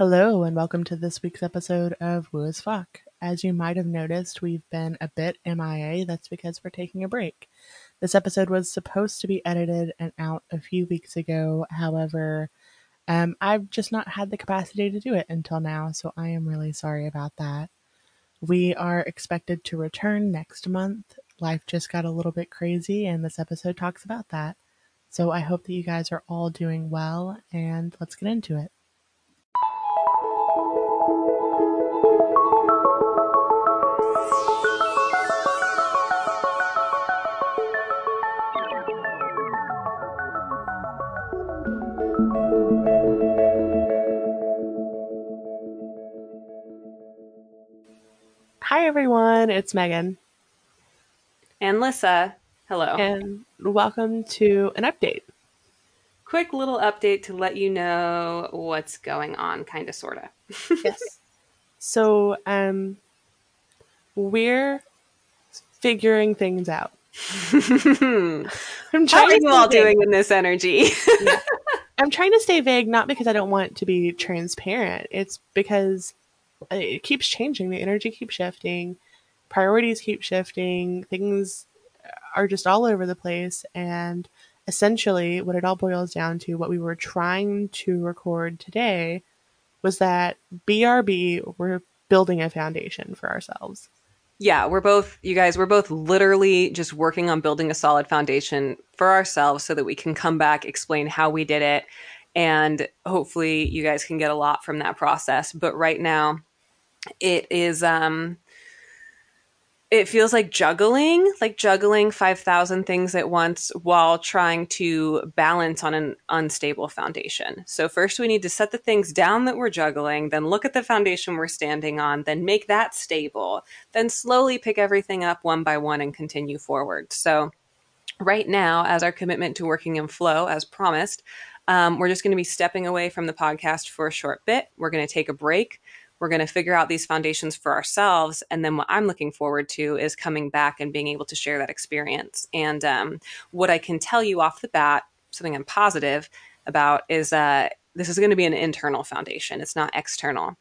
Hello, and welcome to this week's episode of Woo as Fuck. As you might have noticed, we've been a bit MIA. That's because we're taking a break. This episode was supposed to be edited and out a few weeks ago. However, um, I've just not had the capacity to do it until now, so I am really sorry about that. We are expected to return next month. Life just got a little bit crazy, and this episode talks about that. So I hope that you guys are all doing well, and let's get into it. Everyone. It's Megan, And Lissa, hello. and welcome to an update. Quick little update to let you know what's going on, kind of, sort of. Yes. so, um, we're figuring things out. I'm trying How are you all vague. doing in this energy? I'm trying to stay vague, not because I don't want to be transparent. It's because it keeps changing. The energy keeps shifting, priorities keep shifting, things are just all over the place. And essentially, what it all boils down to, what we were trying to record today, was that BRB, we're building a foundation for ourselves. yeah, we're both, you guys, we're both literally just working on building a solid foundation for ourselves so that we can come back, explain how we did it, and hopefully you guys can get a lot from that process. But right now, it is, um, it feels like juggling, like juggling 5,000 things at once while trying to balance on an unstable foundation. So, first we need to set the things down that we're juggling, then look at the foundation we're standing on, then make that stable, then slowly pick everything up one by one and continue forward. So, right now, as our commitment to working in flow, as promised, um, we're just going to be stepping away from the podcast for a short bit. We're going to take a break. We're going to figure out these foundations for ourselves. And then what I'm looking forward to is coming back and being able to share that experience. And um, what I can tell you off the bat, something I'm positive about, is uh, this is going to be an internal foundation, it's not external.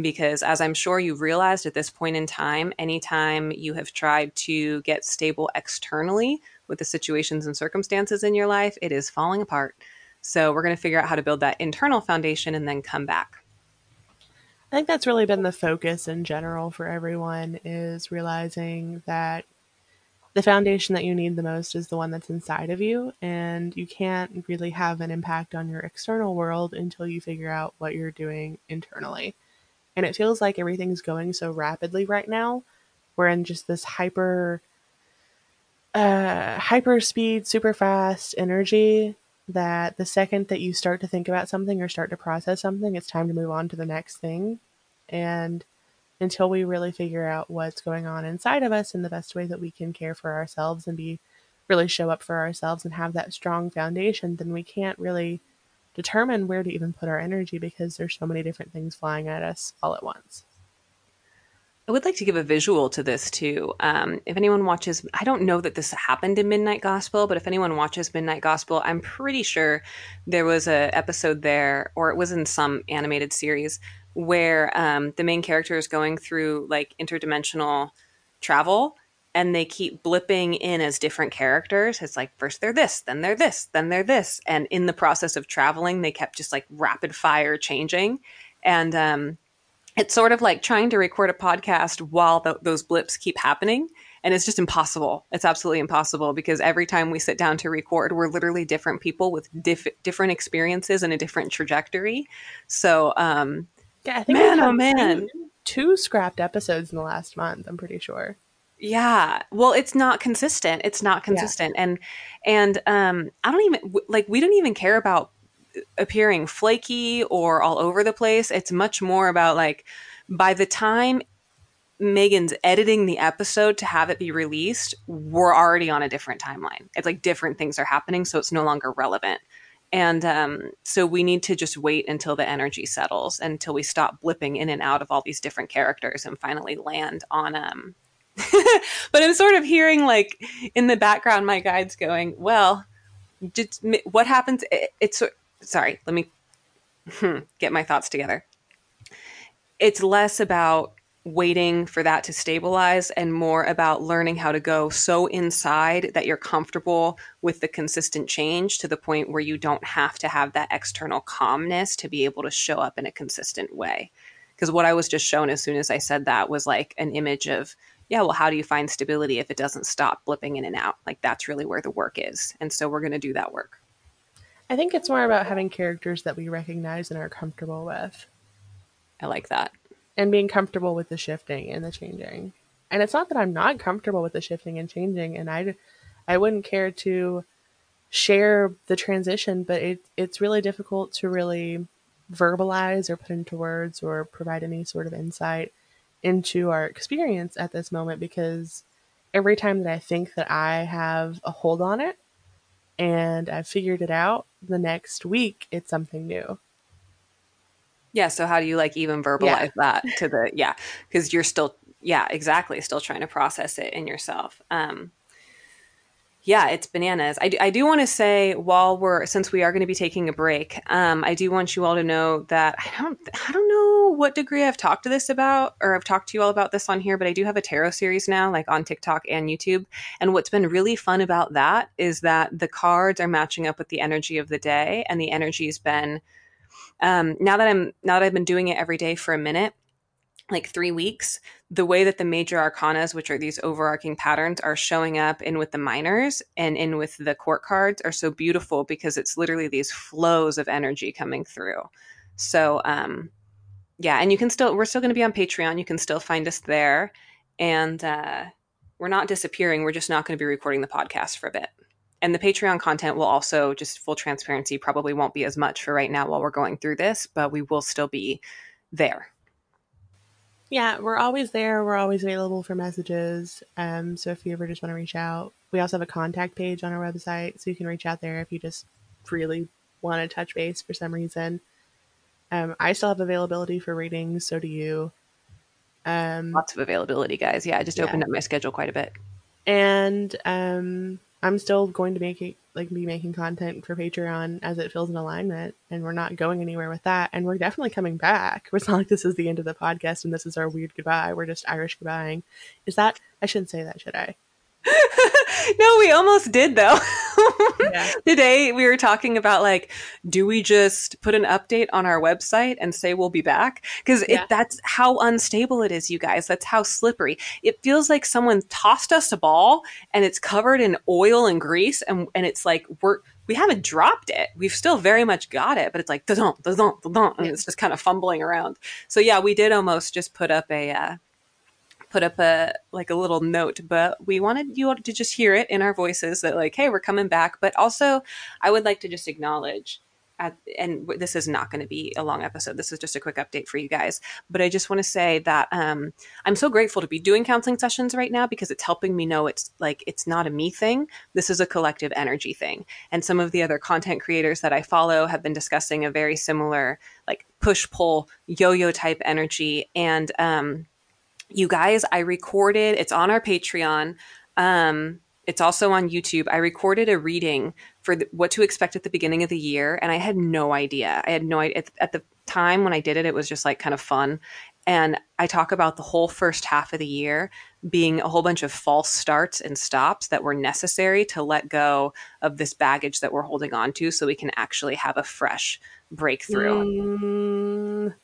Because as I'm sure you've realized at this point in time, anytime you have tried to get stable externally with the situations and circumstances in your life, it is falling apart. So we're going to figure out how to build that internal foundation and then come back. I think that's really been the focus in general for everyone is realizing that the foundation that you need the most is the one that's inside of you and you can't really have an impact on your external world until you figure out what you're doing internally. And it feels like everything's going so rapidly right now. We're in just this hyper uh hyper speed, super fast energy that the second that you start to think about something or start to process something, it's time to move on to the next thing. And until we really figure out what's going on inside of us and the best way that we can care for ourselves and be really show up for ourselves and have that strong foundation, then we can't really determine where to even put our energy because there's so many different things flying at us all at once. I would like to give a visual to this too. Um, if anyone watches, I don't know that this happened in Midnight Gospel, but if anyone watches Midnight Gospel, I'm pretty sure there was a episode there, or it was in some animated series where um, the main character is going through like interdimensional travel, and they keep blipping in as different characters. It's like first they're this, then they're this, then they're this, and in the process of traveling, they kept just like rapid fire changing, and um, it's sort of like trying to record a podcast while th- those blips keep happening and it's just impossible. It's absolutely impossible because every time we sit down to record we're literally different people with diff- different experiences and a different trajectory. So um Yeah, I think Man, oh, man. Two, two scrapped episodes in the last month, I'm pretty sure. yeah. Well it's not consistent. It's not consistent. And and um i don't even like we don't even care about appearing flaky or all over the place it's much more about like by the time Megan's editing the episode to have it be released, we're already on a different timeline. It's like different things are happening, so it's no longer relevant. And um, so we need to just wait until the energy settles, until we stop blipping in and out of all these different characters and finally land on. Um... but I'm sort of hearing, like, in the background, my guide's going, Well, what happens? It, it's sorry, let me get my thoughts together it's less about waiting for that to stabilize and more about learning how to go so inside that you're comfortable with the consistent change to the point where you don't have to have that external calmness to be able to show up in a consistent way. Because what I was just shown as soon as I said that was like an image of, yeah, well, how do you find stability if it doesn't stop blipping in and out? Like that's really where the work is. And so we're going to do that work. I think it's more about having characters that we recognize and are comfortable with. I like that and being comfortable with the shifting and the changing. And it's not that I'm not comfortable with the shifting and changing, and I, I wouldn't care to share the transition, but it, it's really difficult to really verbalize or put into words or provide any sort of insight into our experience at this moment because every time that I think that I have a hold on it and I've figured it out, the next week it's something new. Yeah. So how do you like even verbalize yeah. that to the yeah? Because you're still yeah exactly still trying to process it in yourself. Um, yeah, it's bananas. I do, I do want to say while we're since we are going to be taking a break, um, I do want you all to know that I don't I don't know what degree I've talked to this about or I've talked to you all about this on here, but I do have a tarot series now, like on TikTok and YouTube. And what's been really fun about that is that the cards are matching up with the energy of the day, and the energy's been um, now that I'm now that I've been doing it every day for a minute, like three weeks, the way that the major arcanas, which are these overarching patterns, are showing up in with the minors and in with the court cards are so beautiful because it's literally these flows of energy coming through. So, um, yeah, and you can still, we're still going to be on Patreon. You can still find us there. And uh, we're not disappearing. We're just not going to be recording the podcast for a bit and the Patreon content will also, just full transparency, probably won't be as much for right now while we're going through this, but we will still be there. Yeah, we're always there. We're always available for messages. Um, so if you ever just want to reach out, we also have a contact page on our website, so you can reach out there if you just really want to touch base for some reason. Um, I still have availability for readings, so do you. Um, Lots of availability, guys. Yeah, I just yeah. opened up my schedule quite a bit. And um, I'm still going to make it, like be making content for Patreon as it feels in alignment, and we're not going anywhere with that. And we're definitely coming back. It's not like this is the end of the podcast and this is our weird goodbye. We're just Irish goodbying. Is that? I shouldn't say that, should I? no, we almost did though. yeah. Today we were talking about like, do we just put an update on our website and say we'll be back? Because yeah. that's how unstable it is, you guys. That's how slippery. It feels like someone tossed us a ball and it's covered in oil and grease, and and it's like we're we haven't dropped it. We've still very much got it, but it's like da-dum, da-dum, da-dum, and it's just kind of fumbling around. So yeah, we did almost just put up a. Uh, put up a like a little note, but we wanted you to just hear it in our voices that like, hey, we're coming back. But also, I would like to just acknowledge. At, and this is not going to be a long episode. This is just a quick update for you guys. But I just want to say that um, I'm so grateful to be doing counseling sessions right now because it's helping me know it's like it's not a me thing. This is a collective energy thing. And some of the other content creators that I follow have been discussing a very similar like push pull yo yo type energy. And um, you guys, I recorded, it's on our Patreon. Um, it's also on YouTube. I recorded a reading for the, what to expect at the beginning of the year, and I had no idea. I had no idea. At, at the time when I did it, it was just like kind of fun. And I talk about the whole first half of the year being a whole bunch of false starts and stops that were necessary to let go of this baggage that we're holding on to so we can actually have a fresh breakthrough. Mm,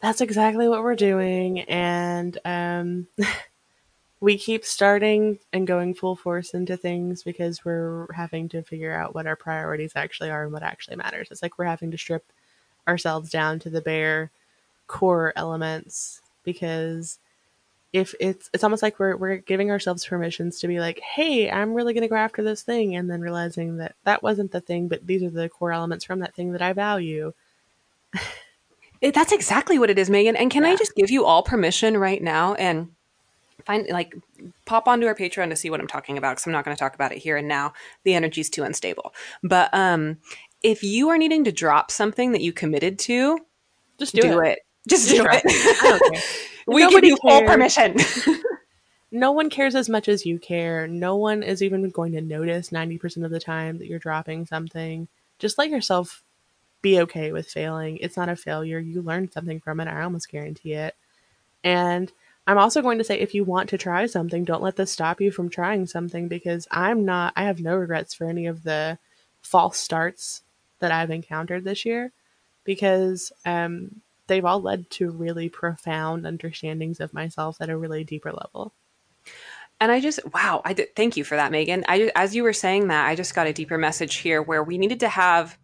that's exactly what we're doing. And um, we keep starting and going full force into things because we're having to figure out what our priorities actually are and what actually matters. It's like we're having to strip ourselves down to the bare core elements because if it's it's almost like we're we're giving ourselves permissions to be like, "Hey, I'm really going to go after this thing," and then realizing that that wasn't the thing, but these are the core elements from that thing that I value. It, that's exactly what it is, Megan. And can yeah. I just give you all permission right now and find like pop onto our Patreon to see what I'm talking about because I'm not going to talk about it here and now. The energy's too unstable. But um, if you are needing to drop something that you committed to, just do, do it. it. Just, do it. we Nobody give you full permission. no one cares as much as you care. No one is even going to notice 90% of the time that you're dropping something. Just let yourself be okay with failing. It's not a failure. You learned something from it. I almost guarantee it. And I'm also going to say if you want to try something, don't let this stop you from trying something because I'm not, I have no regrets for any of the false starts that I've encountered this year because um, they've all led to really profound understandings of myself at a really deeper level. And I just, wow, I did, thank you for that, Megan. I, as you were saying that, I just got a deeper message here where we needed to have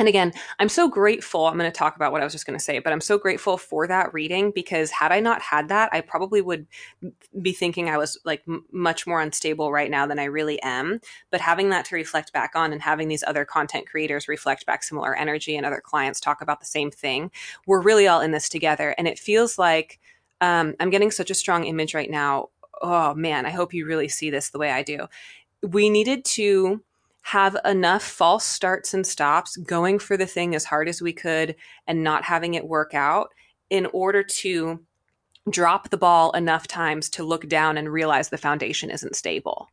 and again, I'm so grateful. I'm going to talk about what I was just going to say, but I'm so grateful for that reading because had I not had that, I probably would be thinking I was like m- much more unstable right now than I really am. But having that to reflect back on and having these other content creators reflect back similar energy and other clients talk about the same thing, we're really all in this together. And it feels like um, I'm getting such a strong image right now. Oh man, I hope you really see this the way I do. We needed to have enough false starts and stops, going for the thing as hard as we could and not having it work out in order to drop the ball enough times to look down and realize the foundation isn't stable.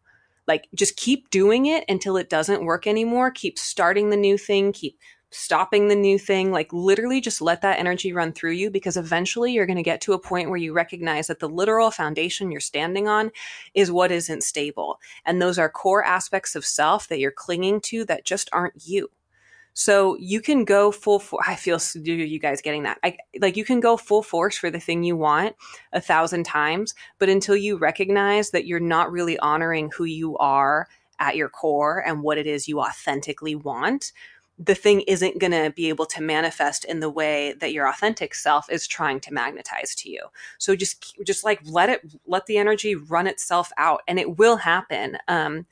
Like just keep doing it until it doesn't work anymore. Keep starting the new thing, keep stopping the new thing, like literally just let that energy run through you because eventually you're going to get to a point where you recognize that the literal foundation you're standing on is what isn't stable. And those are core aspects of self that you're clinging to that just aren't you. So you can go full for I feel you guys getting that. I like you can go full force for the thing you want a thousand times, but until you recognize that you're not really honoring who you are at your core and what it is you authentically want, the thing isn't going to be able to manifest in the way that your authentic self is trying to magnetize to you so just just like let it let the energy run itself out and it will happen um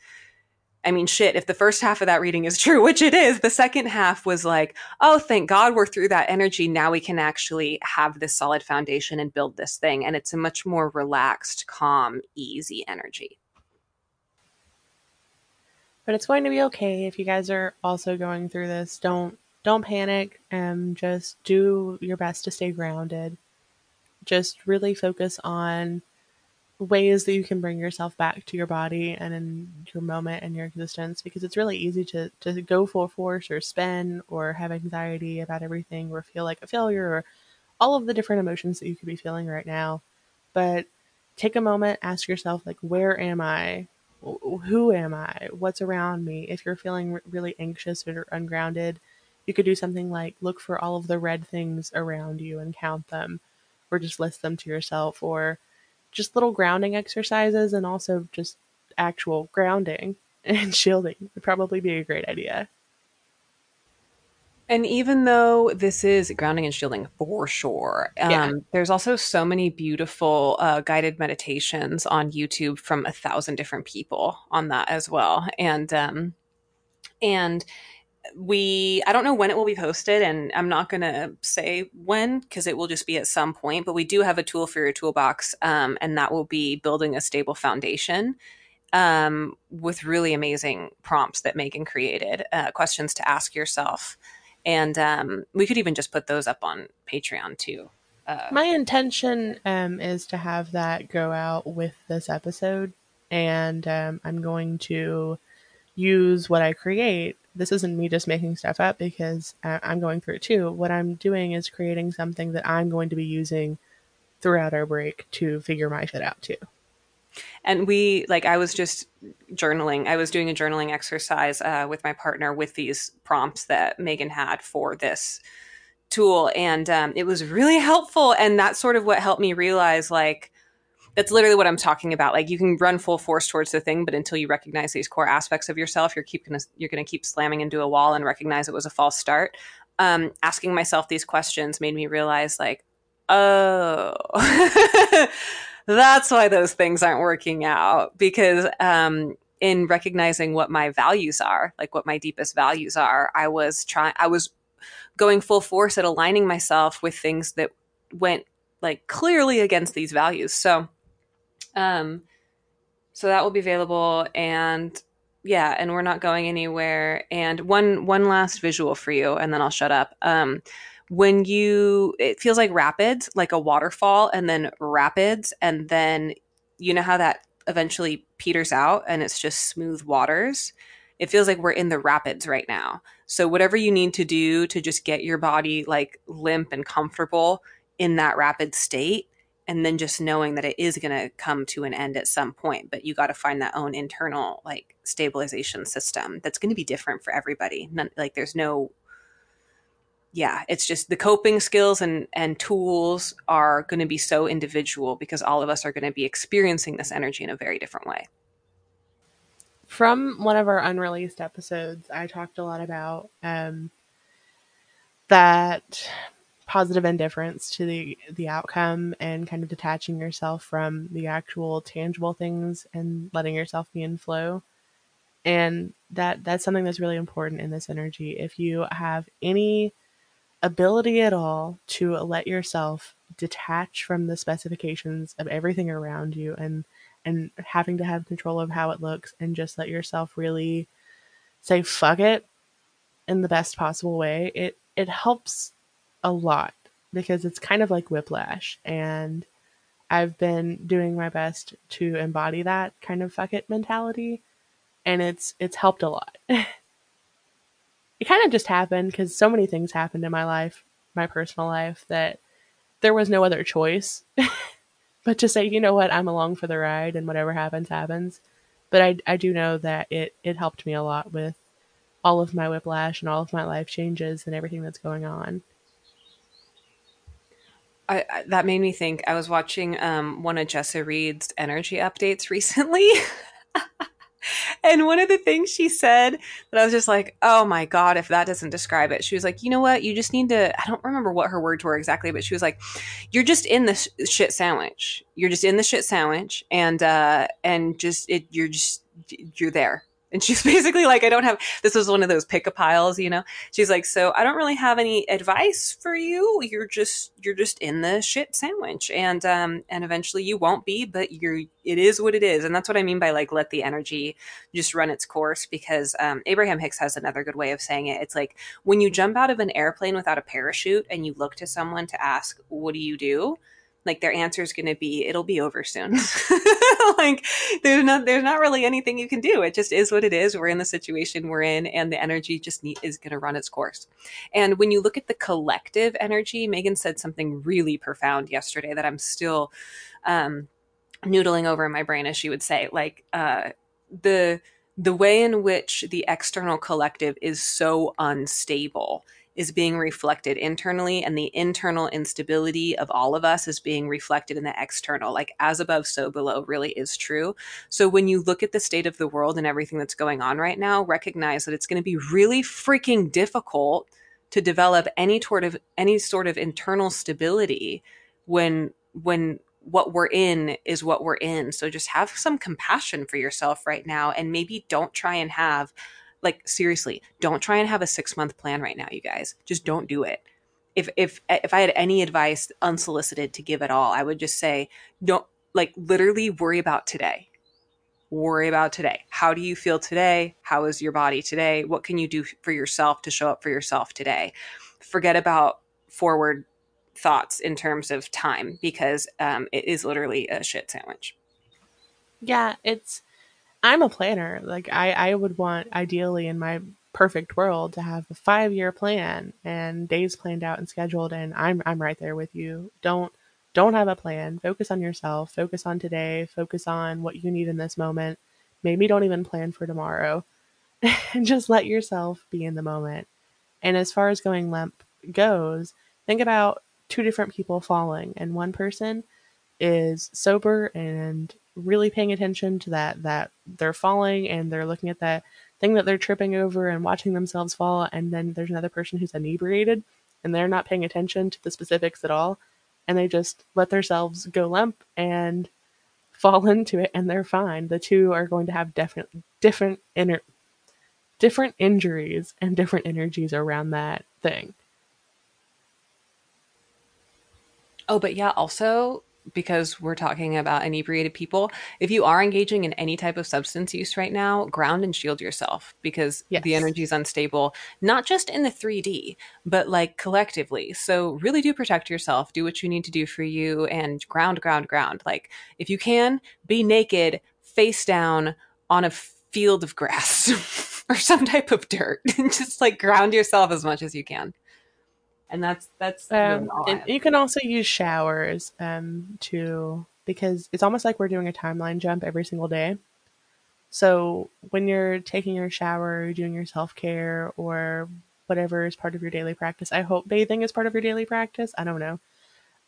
I mean, shit, if the first half of that reading is true, which it is, the second half was like, oh, thank God we're through that energy. Now we can actually have this solid foundation and build this thing. And it's a much more relaxed, calm, easy energy. But it's going to be okay if you guys are also going through this. Don't don't panic and just do your best to stay grounded. Just really focus on ways that you can bring yourself back to your body and in your moment and your existence because it's really easy to, to go full force or spin or have anxiety about everything or feel like a failure or all of the different emotions that you could be feeling right now. But take a moment, ask yourself, like, where am I? Who am I? What's around me? If you're feeling really anxious or ungrounded, you could do something like look for all of the red things around you and count them, or just list them to yourself, or just little grounding exercises and also just actual grounding and shielding would probably be a great idea. And even though this is grounding and shielding for sure, um, yeah. there's also so many beautiful uh, guided meditations on YouTube from a thousand different people on that as well. And um, and we I don't know when it will be posted, and I'm not going to say when because it will just be at some point. But we do have a tool for your toolbox, um, and that will be building a stable foundation. Um, with really amazing prompts that Megan created, uh, questions to ask yourself and um, we could even just put those up on Patreon too. Uh, My intention um, is to have that go out with this episode, and um, I'm going to use what I create. This isn't me just making stuff up because I'm going through it too. What I'm doing is creating something that I'm going to be using throughout our break to figure my shit out too and we like i was just journaling i was doing a journaling exercise uh, with my partner with these prompts that megan had for this tool. And um, it was really helpful. And that's sort of what helped me realize like that's literally what i'm talking about. Like you can run full force towards the thing but until you recognize these core aspects of yourself you're keep gonna you're gonna keep slamming into a wall and recognize it was a false start. Um, asking myself these questions made me realize like oh that's why those things aren't working out because um, in recognizing what my values are, like what my deepest values are, I was trying, I was going full force at aligning myself with things that went like clearly against these values. So, um, so that will be available and yeah, and we're not going anywhere. And one, one last visual for you, and then I'll shut up. Um, when you it feels like rapids like a waterfall and then rapids and then you know how that eventually peters out and it's just smooth waters? It feels like we're in the rapids right now. So whatever you need to do to just get your body like limp and comfortable in that rapid state and then just knowing that it is going to come to an end at some point but you got to find that own internal like stabilization system that's going to be different for everybody. None, like there's no yeah it's just the coping skills and and tools are going to be so individual because all of us are going to be experiencing this energy in a very different way from one of our unreleased episodes, I talked a lot about um, that positive indifference to the the outcome and kind of detaching yourself from the actual tangible things and letting yourself be in flow. And that that's something that's really important in this energy. If you have any ability at all to let yourself detach from the specifications of everything around you and and having to have control of how it looks and just let yourself really say fuck it in the best possible way it it helps a lot because it's kind of like whiplash and I've been doing my best to embody that kind of fuck it mentality and it's it's helped a lot. it kind of just happened cuz so many things happened in my life, my personal life that there was no other choice but to say, you know what, I'm along for the ride and whatever happens, happens. But I, I do know that it, it helped me a lot with all of my whiplash and all of my life changes and everything that's going on. I, I, that made me think. I was watching um, one of Jessa Reed's energy updates recently. And one of the things she said that I was just like, oh my God, if that doesn't describe it, she was like, you know what? You just need to, I don't remember what her words were exactly, but she was like, you're just in the sh- shit sandwich. You're just in the shit sandwich. And, uh, and just, it, you're just, you're there and she's basically like, I don't have, this was one of those pick a piles, you know? She's like, so I don't really have any advice for you. You're just, you're just in the shit sandwich. And, um, and eventually you won't be, but you're, it is what it is. And that's what I mean by like, let the energy just run its course because, um, Abraham Hicks has another good way of saying it. It's like when you jump out of an airplane without a parachute and you look to someone to ask, what do you do? Like their answer is going to be it'll be over soon. Like there's not there's not really anything you can do. It just is what it is. We're in the situation we're in and the energy just is going to run its course. And when you look at the collective energy megan said something really profound yesterday that i'm still um, noodling over in my brain as she would say like uh, the the way in which the external collective is so unstable is being reflected internally and the internal instability of all of us is being reflected in the external. Like as above so below really is true. So when you look at the state of the world and everything that's going on right now recognize that it's going to be really freaking difficult to develop any sort of any sort of internal stability when when what we're in is what we're in. So just have some compassion for yourself right now and maybe don't try and have like seriously, don't try and have a 6 month plan right now, you guys. Just don't do it. If if if I had any advice unsolicited to give at all, I would just say don't like literally worry about today. Worry about today. How do you feel today? How is your body today? What can you do for yourself to show up for yourself today? Forget about forward thoughts in terms of time because um, it is literally a shit sandwich. Yeah, it's I'm a planner. Like I, I would want ideally in my perfect world to have a five year plan and days planned out and scheduled and I'm I'm right there with you. Don't don't have a plan. Focus on yourself. Focus on today. Focus on what you need in this moment. Maybe don't even plan for tomorrow. and just let yourself be in the moment. And as far as going limp goes, think about two different people falling and one person is sober and really paying attention to that that they're falling and they're looking at that thing that they're tripping over and watching themselves fall and then there's another person who's inebriated and they're not paying attention to the specifics at all and they just let themselves go limp and fall into it and they're fine. The two are going to have different different inner different injuries and different energies around that thing. Oh but yeah also because we're talking about inebriated people, if you are engaging in any type of substance use right now, ground and shield yourself because yes. the energy is unstable, not just in the 3D, but like collectively. So really do protect yourself, do what you need to do for you and ground, ground, ground. Like if you can, be naked, face down on a field of grass. or some type of dirt. And just like ground yourself as much as you can. And that's that's um, really you can also use showers um, to because it's almost like we're doing a timeline jump every single day. So when you're taking your shower, doing your self care, or whatever is part of your daily practice, I hope bathing is part of your daily practice. I don't know.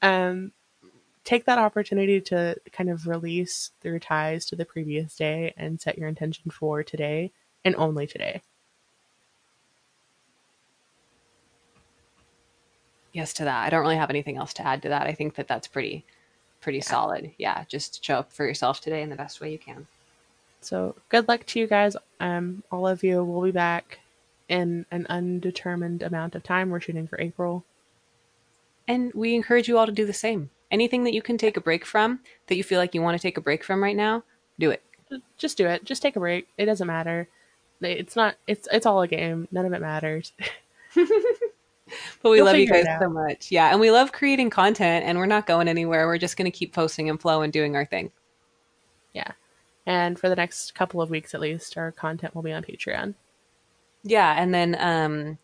Um, take that opportunity to kind of release your ties to the previous day and set your intention for today and only today. Yes, to that. I don't really have anything else to add to that. I think that that's pretty, pretty yeah. solid. Yeah, just show up for yourself today in the best way you can. So good luck to you guys. Um, all of you We'll be back in an undetermined amount of time. We're shooting for April. And we encourage you all to do the same anything that you can take a break from that you feel like you want to take a break from right now, do it. Just do it. Just take a break. It doesn't matter. It's not. It's it's all a game. None of it matters. but we You'll love you guys so much. Yeah, and we love creating content, and we're not going anywhere. We're just going to keep posting and flow and doing our thing. Yeah, and for the next couple of weeks at least, our content will be on Patreon. Yeah, and then um,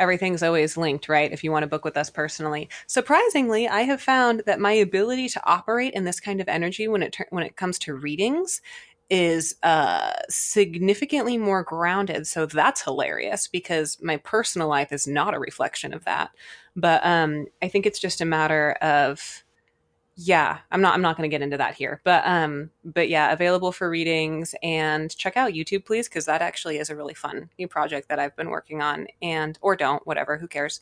everything's always linked, right? If you want to book with us personally. Surprisingly, I have found that my ability to operate in this kind of energy when it ter- when it comes to readings is uh, significantly more grounded. So that's hilarious because my personal life is not a reflection of that. But um, I think it's just a matter of yeah i'm not i'm not going to get into that here but um but yeah available for readings and check out youtube please because that actually is a really fun new project that i've been working on and or don't whatever who cares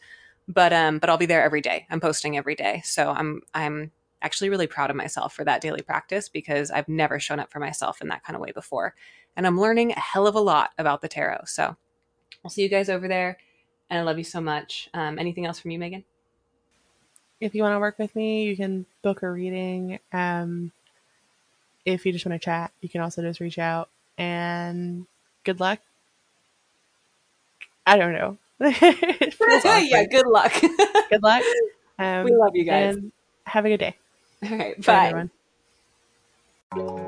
but um but i'll be there every day i'm posting every day so i'm i'm actually really proud of myself for that daily practice because i've never shown up for myself in that kind of way before and i'm learning a hell of a lot about the tarot so i'll see you guys over there and i love you so much um, anything else from you megan if you want to work with me, you can book a reading. Um, if you just want to chat, you can also just reach out. And good luck. I don't know. yeah, good luck. good luck. Um, we love you guys. have a good day. All right. Bye. bye